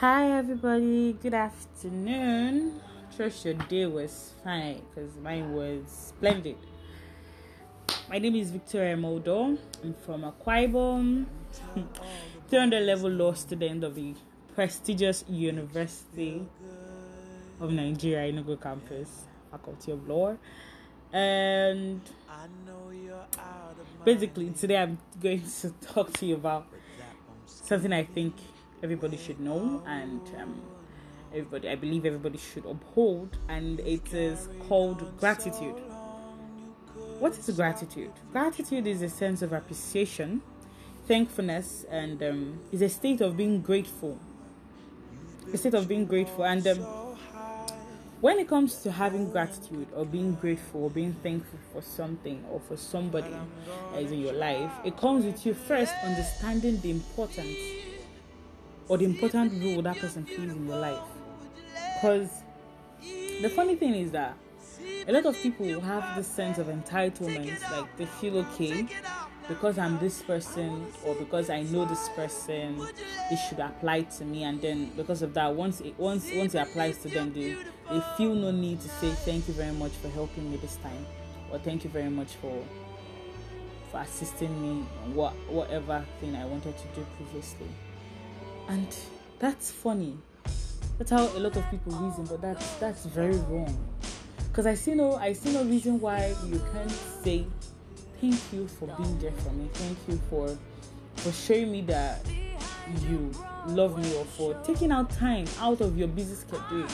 Hi, everybody. Good afternoon. Trust your day was fine because mine was splendid. My name is Victoria Modo. I'm from Akwa Ibom, 300 level law student of the prestigious University of Nigeria, Enugu campus, Faculty of Law. And basically, today I'm going to talk to you about something I think everybody should know and um, everybody, I believe everybody should uphold, and it is called gratitude. What is gratitude? Gratitude is a sense of appreciation, thankfulness, and um, is a state of being grateful. A state of being grateful, and um, when it comes to having gratitude or being grateful or being thankful for something or for somebody that is in your life, it comes with you first understanding the importance or the important role that person plays in your life. Because the funny thing is that a lot of people have this sense of entitlement, like they feel okay because I'm this person or because I know this person, it should apply to me, and then because of that, once it once once it applies to them, they they feel no need to say thank you very much for helping me this time, or thank you very much for for assisting me on what whatever thing I wanted to do previously, and that's funny. That's how a lot of people reason, but that's that's very wrong. Cause I see no I see no reason why you can't say thank you for being there for me. Thank you for for showing me that you love me or for taking out time out of your busy schedule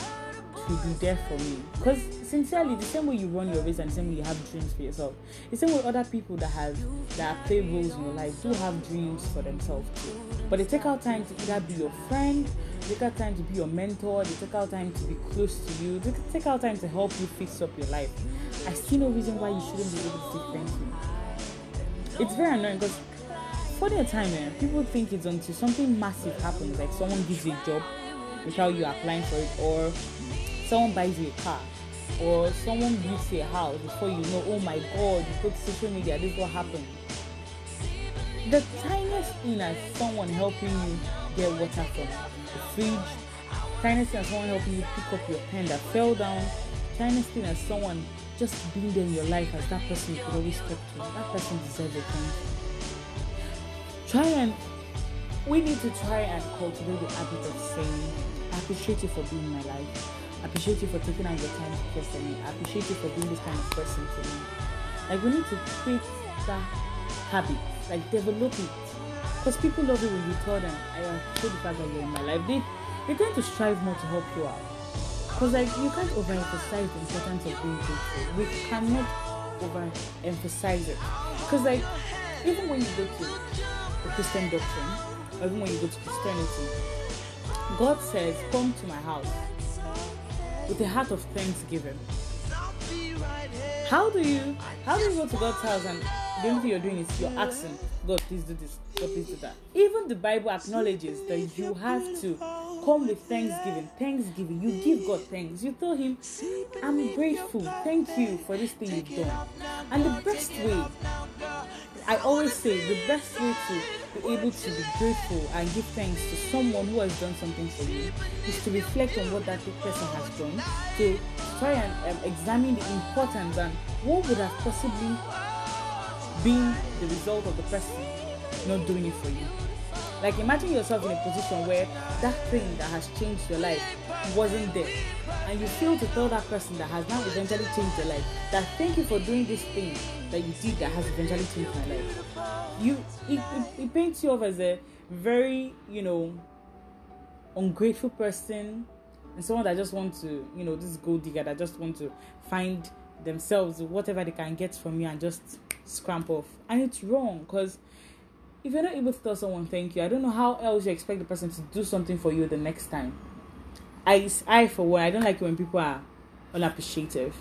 to be there for me. Because sincerely, the same way you run your race and the same way you have dreams for yourself, the same way other people that have that play roles in your life do have dreams for themselves too. But they take out time to either be your friend, they take out time to be your mentor, they take out time to be close to you, they take out time to help you fix up your life. I see no reason why you shouldn't be able to say thank you. It's very annoying because for their time, eh, people think it's until something massive happens, like someone gives you a job without you applying for it, or someone buys you a car, or someone gives you a house before you know, oh my god, you put social media, this is what happened. The tiniest thing as someone helping you get water from the fridge, tiniest thing as someone helping you pick up your pen that fell down, tiniest thing as someone just being there in your life as that person you could always talk to, that person deserves a thank. Try and we need to try and cultivate the habit of saying, I appreciate you for being in my life. Appreciate you for taking out your time to care me. I appreciate you for being this kind of person to me. Like we need to create that habit, like develop it. Because people love it when you tell them, I appreciate the fact that you're in my life. They they tend to strive more to help you out. Because like you can't overemphasize the importance of being grateful. We cannot overemphasize it. Because like even when you go to the Christian doctrine, even when you go to Christianity, God says, Come to my house with a heart of thanksgiving. How do you how do you go to God's house and the only thing you're doing is you're asking God please do this, God please do that. Even the Bible acknowledges that you have to come with thanksgiving. Thanksgiving. You give God thanks. You tell him, I'm grateful. Thank you for this thing you've done. And the best way I always say the best way to be able to be grateful and give thanks to someone who has done something for you is to reflect on what that person has done, to try and um, examine the importance and what would have possibly been the result of the person not doing it for you. Like imagine yourself in a position where that thing that has changed your life wasn't there. And you feel to tell that person that has now eventually changed your life that thank you for doing this thing that you did that has eventually changed my life. You it, it, it paints you off as a very, you know, ungrateful person and someone that just wants to, you know, this gold digger that just want to find themselves whatever they can get from you and just scramp off. And it's wrong because if you're not able to tell someone thank you, I don't know how else you expect the person to do something for you the next time. I, I for one, I don't like when people are unappreciative.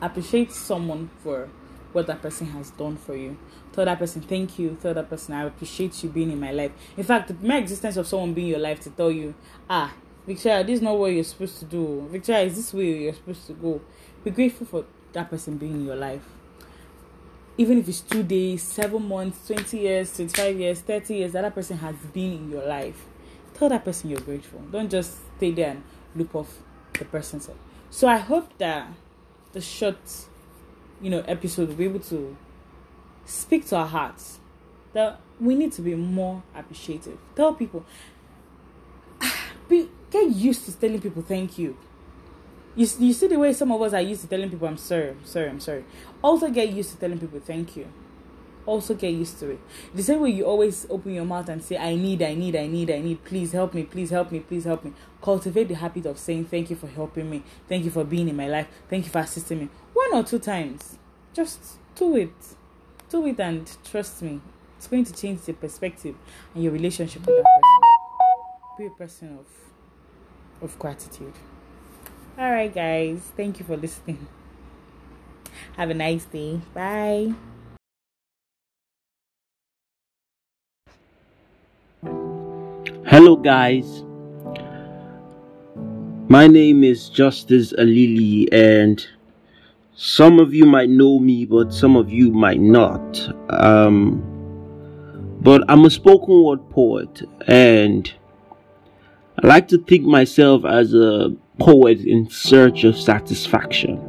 Appreciate someone for what that person has done for you. Tell that person thank you. Tell that person I appreciate you being in my life. In fact, the mere existence of someone being in your life to tell you, ah, Victoria, this is not what you're supposed to do. Victoria, is this where you're supposed to go? Be grateful for that person being in your life even if it's two days, seven months, 20 years, 25 years, 30 years, that, that person has been in your life. Tell that person you're grateful. Don't just stay there and loop off the person's head. So I hope that the short, you know, episode will be able to speak to our hearts that we need to be more appreciative. Tell people, be, get used to telling people thank you. You, you see the way some of us are used to telling people I'm sorry, I'm sorry, I'm sorry. Also get used to telling people thank you. Also get used to it. The same way you always open your mouth and say, I need, I need, I need, I need, please help me, please help me, please help me. Cultivate the habit of saying thank you for helping me, thank you for being in my life, thank you for assisting me. One or two times. Just do it. Do it and trust me. It's going to change the perspective and your relationship with that person. Be a person of of gratitude. All right, guys. Thank you for listening. Have a nice day. Bye. Hello, guys. My name is Justice Alili, and some of you might know me, but some of you might not. Um, but I'm a spoken word poet, and I like to think myself as a poet in search of satisfaction.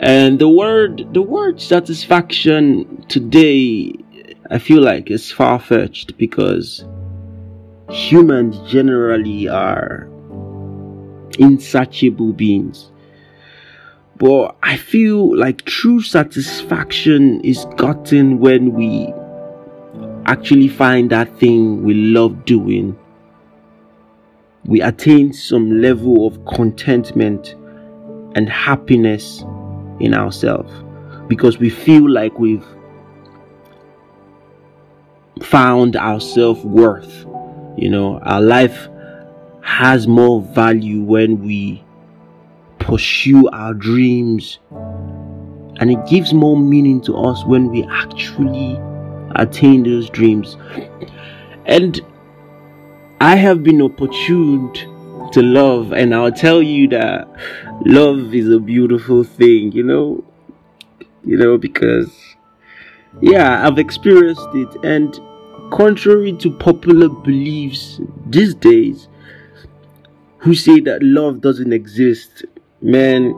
And the word the word satisfaction today I feel like is far fetched because humans generally are insatiable beings. But I feel like true satisfaction is gotten when we actually find that thing we love doing we attain some level of contentment and happiness in ourselves because we feel like we've found our self worth. You know, our life has more value when we pursue our dreams, and it gives more meaning to us when we actually attain those dreams. And I have been opportuned to love, and I'll tell you that love is a beautiful thing, you know, you know, because yeah, I've experienced it, and contrary to popular beliefs these days, who say that love doesn't exist, man.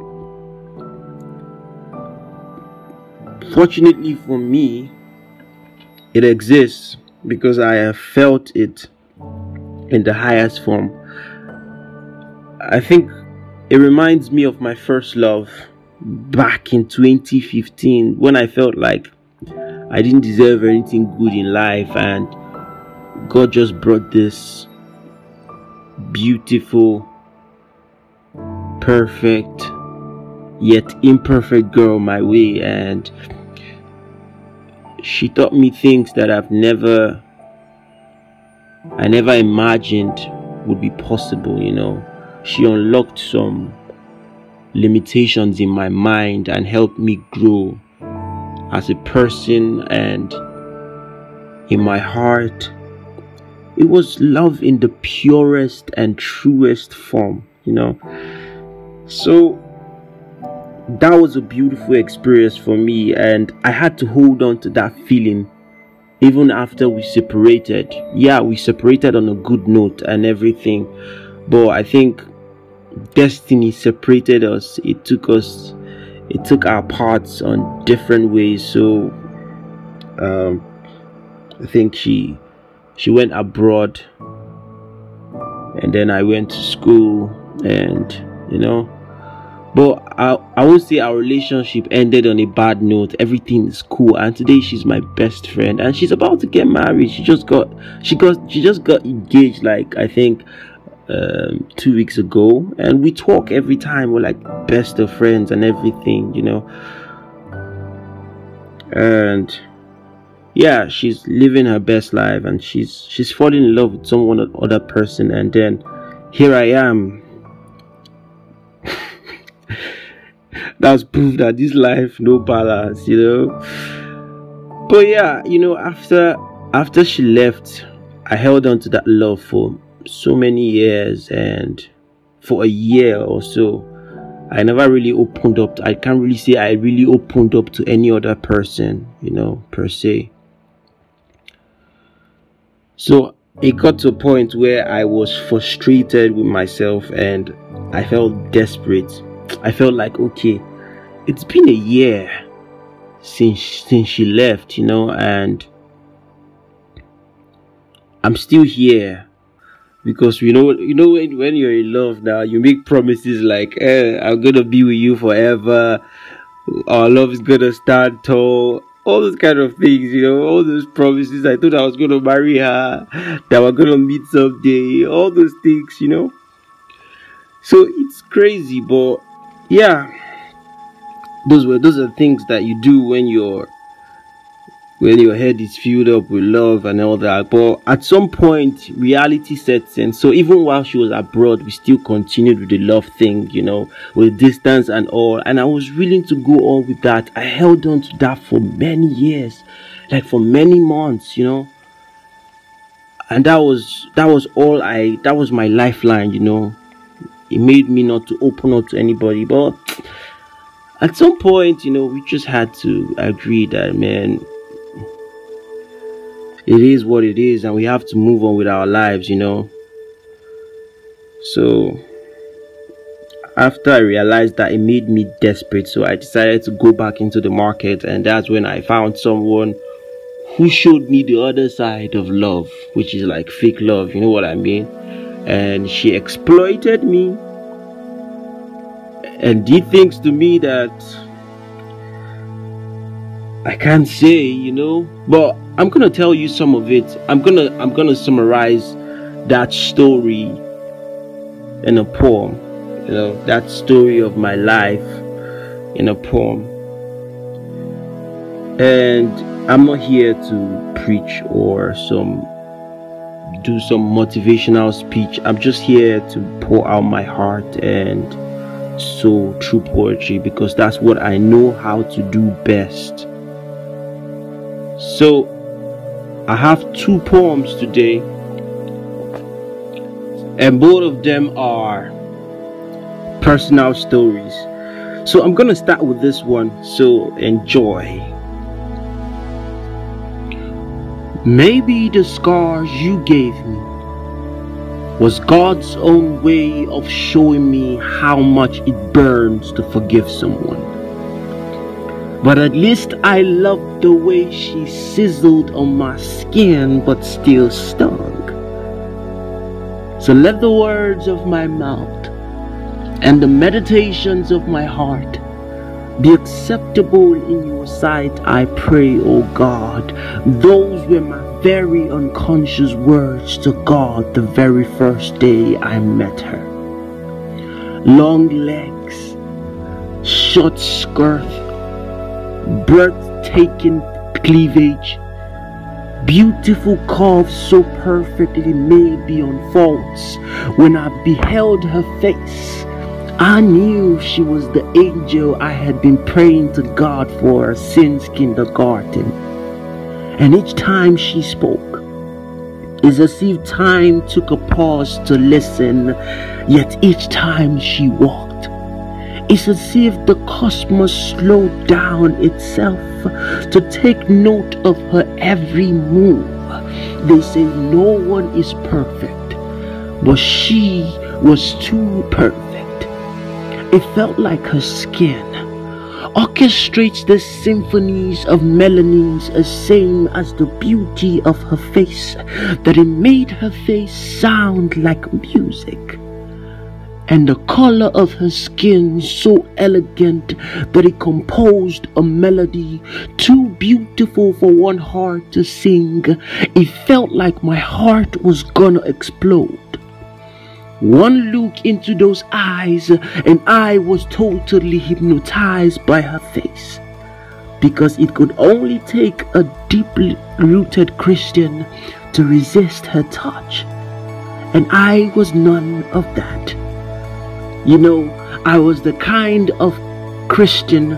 Fortunately for me, it exists because I have felt it in the highest form. I think it reminds me of my first love back in 2015 when I felt like I didn't deserve anything good in life and God just brought this beautiful, perfect, yet imperfect girl my way and she taught me things that I've never I never imagined would be possible, you know. She unlocked some limitations in my mind and helped me grow as a person and in my heart. It was love in the purest and truest form, you know. So that was a beautiful experience for me, and I had to hold on to that feeling even after we separated. Yeah we separated on a good note and everything but i think destiny separated us. It took us it took our paths on different ways. So um i think she she went abroad and then i went to school and you know but I, I would say our relationship ended on a bad note. Everything is cool, and today she's my best friend, and she's about to get married. She just got she got she just got engaged like I think um, two weeks ago, and we talk every time. We're like best of friends and everything, you know. And yeah, she's living her best life, and she's she's falling in love with someone other person, and then here I am that's proof that this life no balance you know. But yeah you know after after she left i held on to that love for so many years and for a year or so i never really opened up. To, i can't really say i really opened up to any other person you know per se. So it got to a point where I was frustrated with myself and I felt desperate. I felt like, okay, it's been a year since since she left, you know, and I'm still here because you know you know when, when you're in love now you make promises like eh, i'm gonna be with you forever. Our love is gonna stand tall. All those kind of things you know all those promises. I thought i was gonna marry her that we're gonna meet someday all those things you know. So it's crazy but yeah those were those are things that you do when you're when your head is filled up with love and all that. But at some point, reality sets in. So even while she was abroad, we still continued with the love thing, you know, with distance and all. And I was willing to go on with that. I held on to that for many years, like for many months, you know. And that was that was all I that was my lifeline, you know. It made me not to open up to anybody, but at some point, you know, we just had to agree that man, it is what it is and we have to move on with our lives you know. So after i realized that it made me desperate so i decided to go back into the market and that's when i found someone who showed me the other side of love which is like fake love you know what i mean? And she exploited me and did things to me that I can't say, you know, but I'm gonna tell you some of it. I'm gonna I'm gonna summarize that story in a poem. You know, that story of my life in a poem. And I'm not here to preach or some do some motivational speech. I'm just here to pour out my heart and sow true poetry because that's what I know how to do best. So, I have two poems today, and both of them are personal stories. So, I'm gonna start with this one, so enjoy. Maybe the scars you gave me was God's own way of showing me how much it burns to forgive someone. But at least I loved the way she sizzled on my skin but still stung. So let the words of my mouth and the meditations of my heart be acceptable in your sight, I pray, O God. Those were my very unconscious words to God the very first day I met her. Long legs, short skirt, breathtaking cleavage, beautiful curves so perfectly made beyond faults. When I beheld her face, I knew she was the angel I had been praying to God for since kindergarten. And each time she spoke, it's as if time took a pause to listen, yet each time she walked, it's as if the cosmos slowed down itself to take note of her every move. They say no one is perfect, but she was too perfect. It felt like her skin orchestrates the symphonies of melodies as same as the beauty of her face, that it made her face sound like music and the color of her skin so elegant that it composed a melody too beautiful for one heart to sing. It felt like my heart was gonna explode. One look into those eyes, and I was totally hypnotized by her face. Because it could only take a deeply rooted Christian to resist her touch. And I was none of that. You know, I was the kind of Christian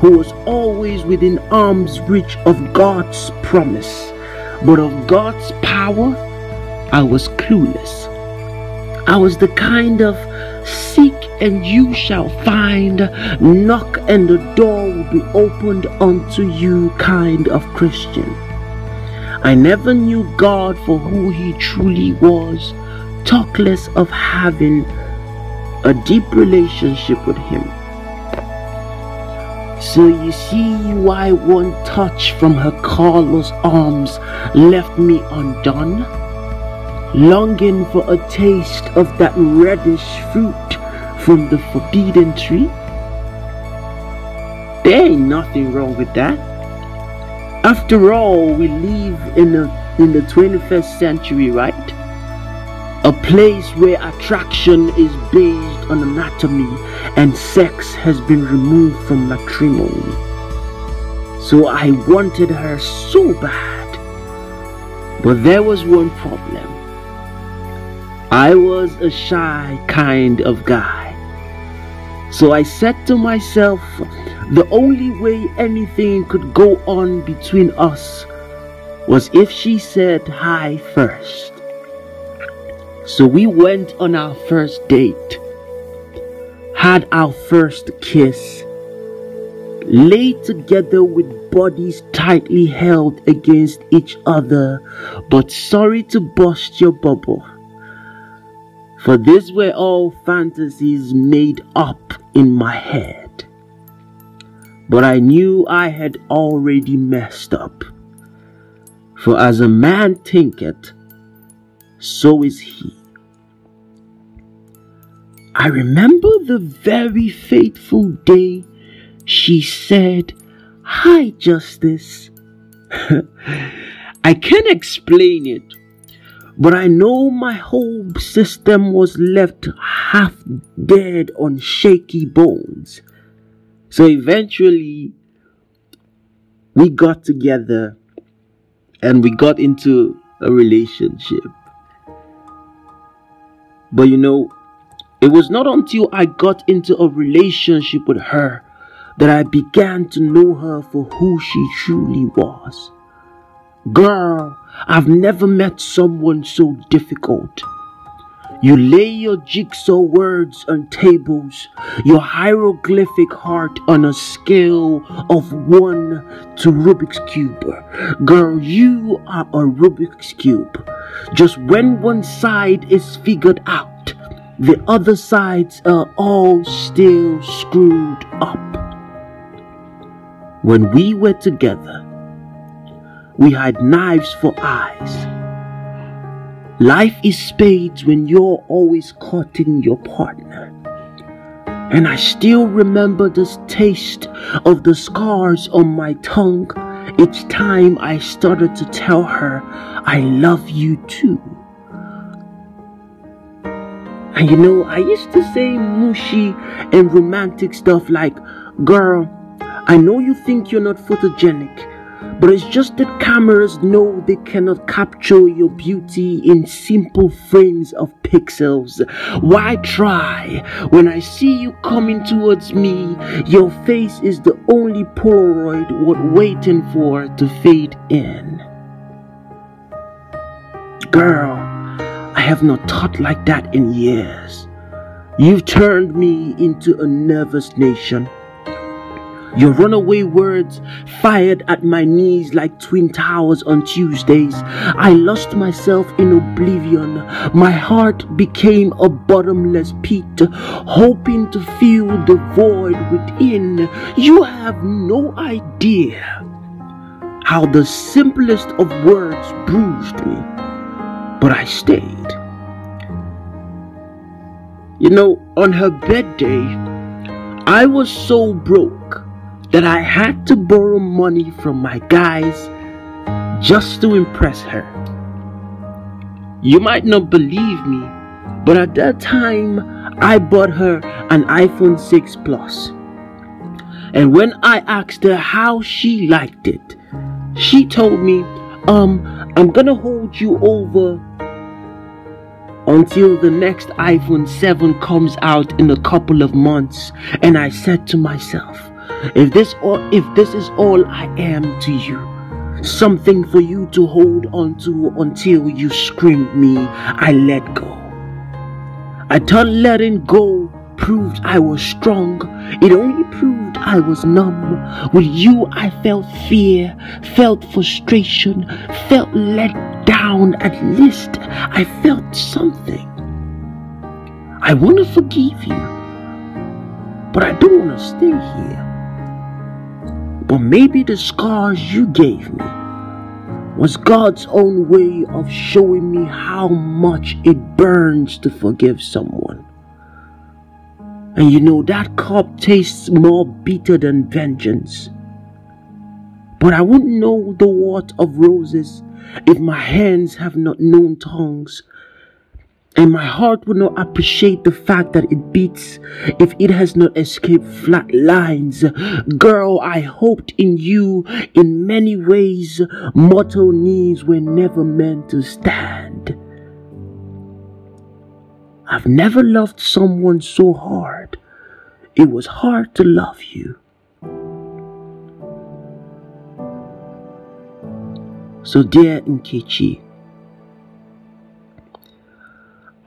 who was always within arm's reach of God's promise, but of God's power, I was clueless. I was the kind of seek and you shall find, knock and the door will be opened unto you kind of Christian. I never knew God for who He truly was, talk less of having a deep relationship with Him. So you see why one touch from her Carlos arms left me undone? Longing for a taste of that reddish fruit from the forbidden tree? There ain't nothing wrong with that. After all, we live in, a, in the 21st century, right? A place where attraction is based on anatomy and sex has been removed from matrimony. So I wanted her so bad. But there was one problem. I was a shy kind of guy. So I said to myself, the only way anything could go on between us was if she said hi first. So we went on our first date, had our first kiss, lay together with bodies tightly held against each other, but sorry to burst your bubble. For these were all fantasies made up in my head. But I knew I had already messed up. For as a man thinketh, so is he. I remember the very fateful day she said, Hi, Justice. I can't explain it, but I know my whole system was left half dead on shaky bones. So eventually, we got together and we got into a relationship. But you know, it was not until I got into a relationship with her that I began to know her for who she truly was. Girl, I've never met someone so difficult. You lay your jigsaw words on tables, your hieroglyphic heart on a scale of one to Rubik's Cube. Girl, you are a Rubik's Cube. Just when one side is figured out, the other sides are all still screwed up. When we were together, we had knives for eyes Life is spades when you're always courting your partner. And I still remember the taste of the scars on my tongue each time I started to tell her I love you too. And you know, I used to say mushy and romantic stuff like, Girl, I know you think you're not photogenic, but it's just that cameras know they cannot capture your beauty in simple frames of pixels. Why try? When I see you coming towards me, your face is the only Polaroid worth waiting for to fade in. Girl, I have not thought like that in years. You've turned me into a nervous nation your runaway words fired at my knees like twin towers on Tuesdays. I lost myself in oblivion. My heart became a bottomless pit, hoping to fill the void within. You have no idea how the simplest of words bruised me, but I stayed. You know, on her birthday, I was so broke that I had to borrow money from my guys just to impress her. You might not believe me, but at that time I bought her an iPhone 6 Plus. And when I asked her how she liked it, she told me, um, I'm gonna hold you over until the next iPhone 7 comes out in a couple of months. And I said to myself, if this or if this is all I am to you, something for you to hold on to until you scream me, I let go. I thought letting go proved I was strong. It only proved I was numb. With you, I felt fear, felt frustration, felt let down. At least I felt something. I want to forgive you, but I don't want to stay here. But maybe the scars you gave me was God's own way of showing me how much it burns to forgive someone. And you know, that cup tastes more bitter than vengeance. But I wouldn't know the worth of roses if my hands have not known tongues and my heart will not appreciate the fact that it beats if it has not escaped flat lines. Girl, I hoped in you in many ways. Mortal knees were never meant to stand. I've never loved someone so hard. It was hard to love you. So, dear Nkechi,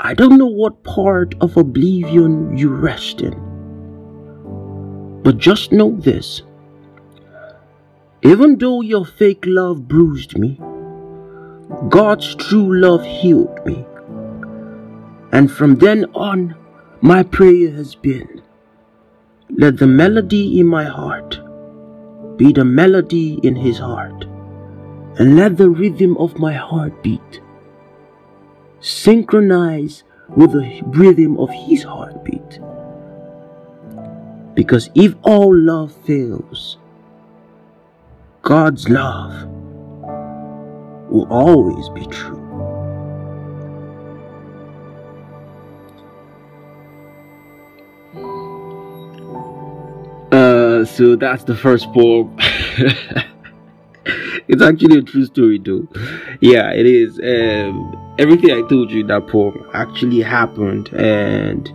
I don't know what part of oblivion you rest in. But just know this. Even though your fake love bruised me, God's true love healed me. And from then on, my prayer has been let the melody in my heart be the melody in his heart, and let the rhythm of my heart beat synchronize with the rhythm of his heartbeat. Because if all love fails, God's love will always be true. Uh, so that's the first poem. it's actually a true story, though. Yeah, it is. Um, everything I told you in that poem actually happened, and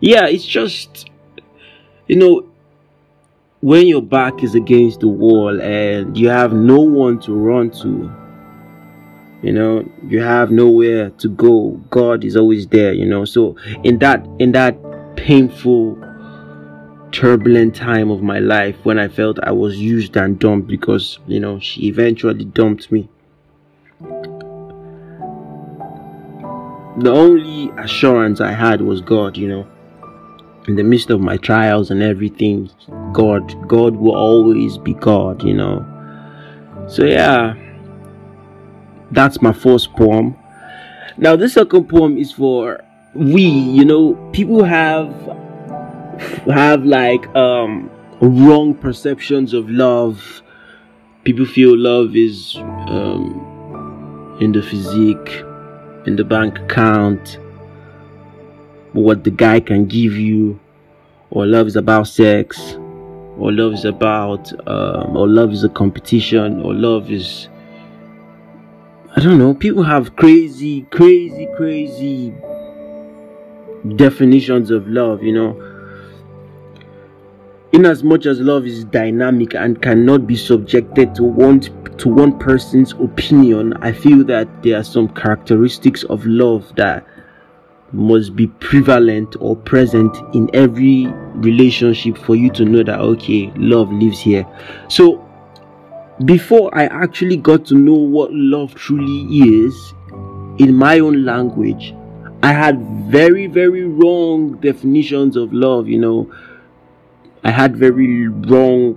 yeah, it's just you know when your back is against the wall and you have no one to run to you know you have nowhere to go god is always there you know. So in that in that painful turbulent time of my life when i felt i was used and dumped because you know she eventually dumped me the only assurance I had was God, you know. In the midst of my trials and everything, God, God will always be God, you know. So yeah, that's my first poem. Now the second poem is for we, you know, people have have like um wrong perceptions of love. People feel love is um in the physique in the bank account, what the guy can give you, or love is about sex, or love is about, um, or love is a competition, or love is, I don't know. People have crazy, crazy, crazy definitions of love, you know. In as much as love is dynamic and cannot be subjected to one to one person's opinion, I feel that there are some characteristics of love that must be prevalent or present in every relationship for you to know that okay, love lives here. So, before I actually got to know what love truly is in my own language, I had very, very wrong definitions of love, you know. I had very wrong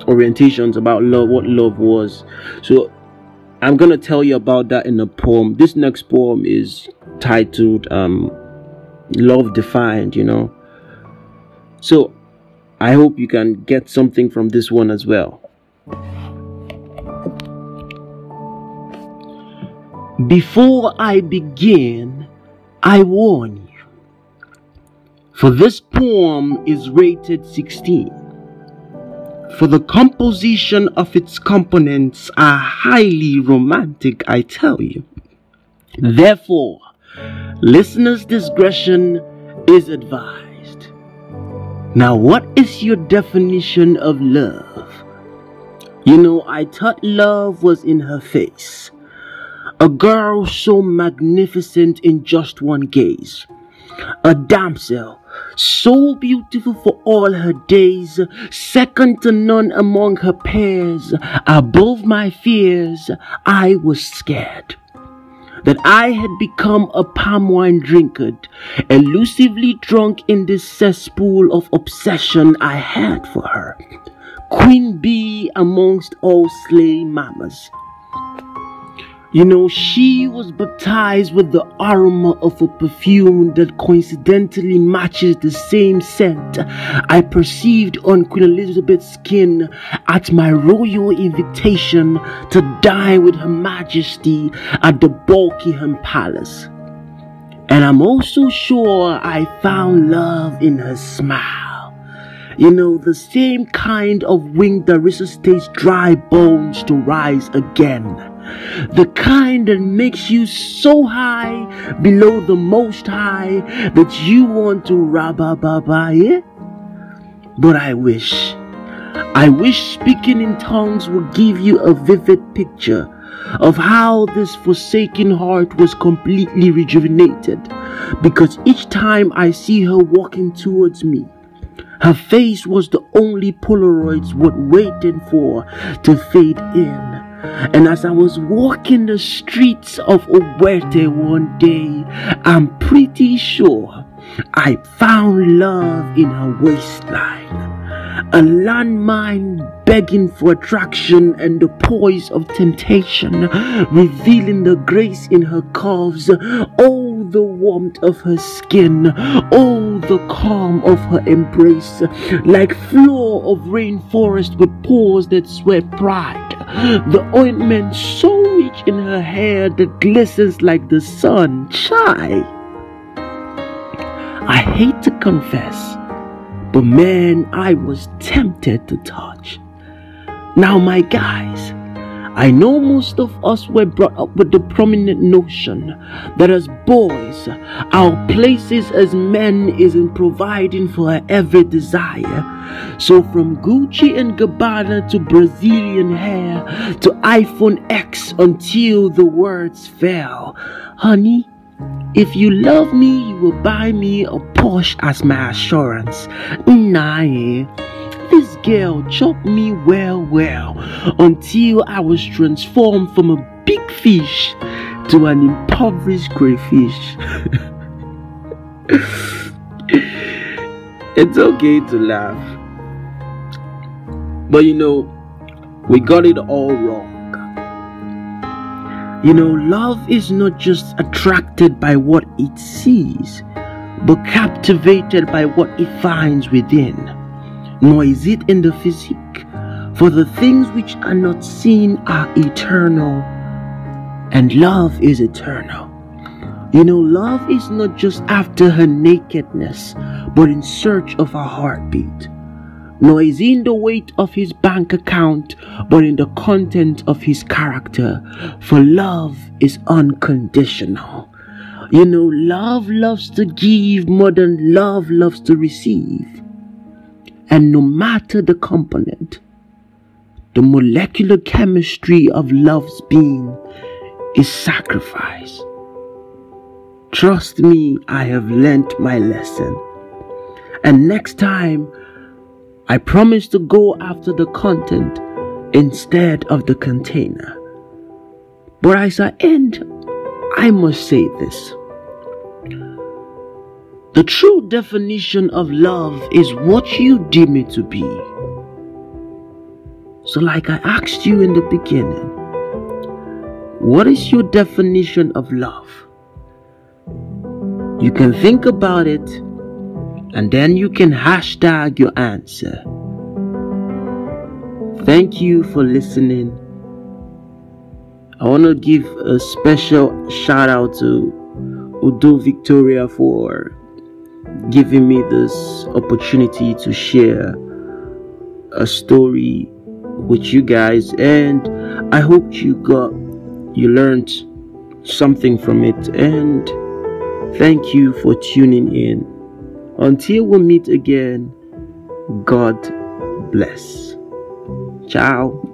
orientations about love, what love was. So I'm gonna tell you about that in a poem. This next poem is titled um, Love Defined, you know. So I hope you can get something from this one as well. Before I begin, I warn you. For this poem is rated 16 for the composition of its components are highly romantic, I tell you. Therefore, listeners' discretion is advised. Now, what is your definition of love? You know, I thought love was in her face. A girl so magnificent in just one gaze. a damsel, so beautiful for all her days, second to none among her peers, above my fears, I was scared that I had become a palm wine drinker, elusively drunk in this cesspool of obsession I had for her. Queen bee amongst all slay mamas. You know, she was baptized with the aroma of a perfume that coincidentally matches the same scent I perceived on Queen Elizabeth's skin at my royal invitation to dine with Her Majesty at the Buckingham Palace. And I'm also sure I found love in her smile. You know, the same kind of wing that resuscitates dry bones to rise again the kind that makes you so high below the most high that you want to rabababa, yeah? But I wish, I wish speaking in tongues would give you a vivid picture of how this forsaken heart was completely rejuvenated because each time I see her walking towards me, her face was the only Polaroids worth waiting for to fade in. And as I was walking the streets of Ogbete one day, I'm pretty sure I found love in her waistline. A landmine begging for attraction and the poise of temptation, revealing the grace in her curves. Oh, the warmth of her skin. Oh, the calm of her embrace. Like floor of rainforest with pores that sweat pride the ointment so rich in her hair that glistens like the sun. Chai. I hate to confess, but man, I was tempted to touch. Now, my guys, I know most of us were brought up with the prominent notion that as boys, our places as men is in providing for every desire. So from Gucci and Gabbana to Brazilian hair to iPhone X until the words fell. Honey, if you love me, you will buy me a Porsche as my assurance. Nah, eh? This girl chopped me well, well, until I was transformed from a big fish to an impoverished crayfish. it's okay to laugh. But you know, we got it all wrong. You know, love is not just attracted by what it sees, but captivated by what it finds within nor is it in the physique. For the things which are not seen are eternal, and love is eternal. You know, love is not just after her nakedness, but in search of her heartbeat. Nor is in the weight of his bank account, but in the content of his character. For love is unconditional. You know, love loves to give more than love loves to receive. And no matter the component, the molecular chemistry of love's being is sacrifice. Trust me, I have learnt my lesson. And next time, I promise to go after the content instead of the container. But as I end, I must say this. The true definition of love is what you deem it to be. So, like I asked you in the beginning, what is your definition of love? You can think about it and then you can hashtag your answer. Thank you for listening. I want to give a special shout out to Udo Victoria for giving me this opportunity to share a story with you guys and I hope you got you learned something from it. And thank you for tuning in. Until we meet again God bless. Ciao